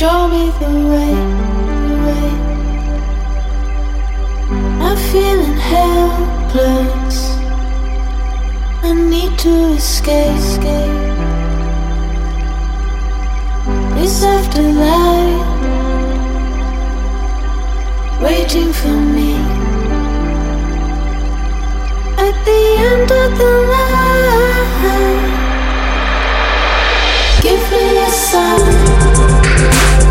the way, the way. I'm feeling helpless. I need to escape, escape. This afterlife waiting for me. At the end of the line, give me a sign. Thank you.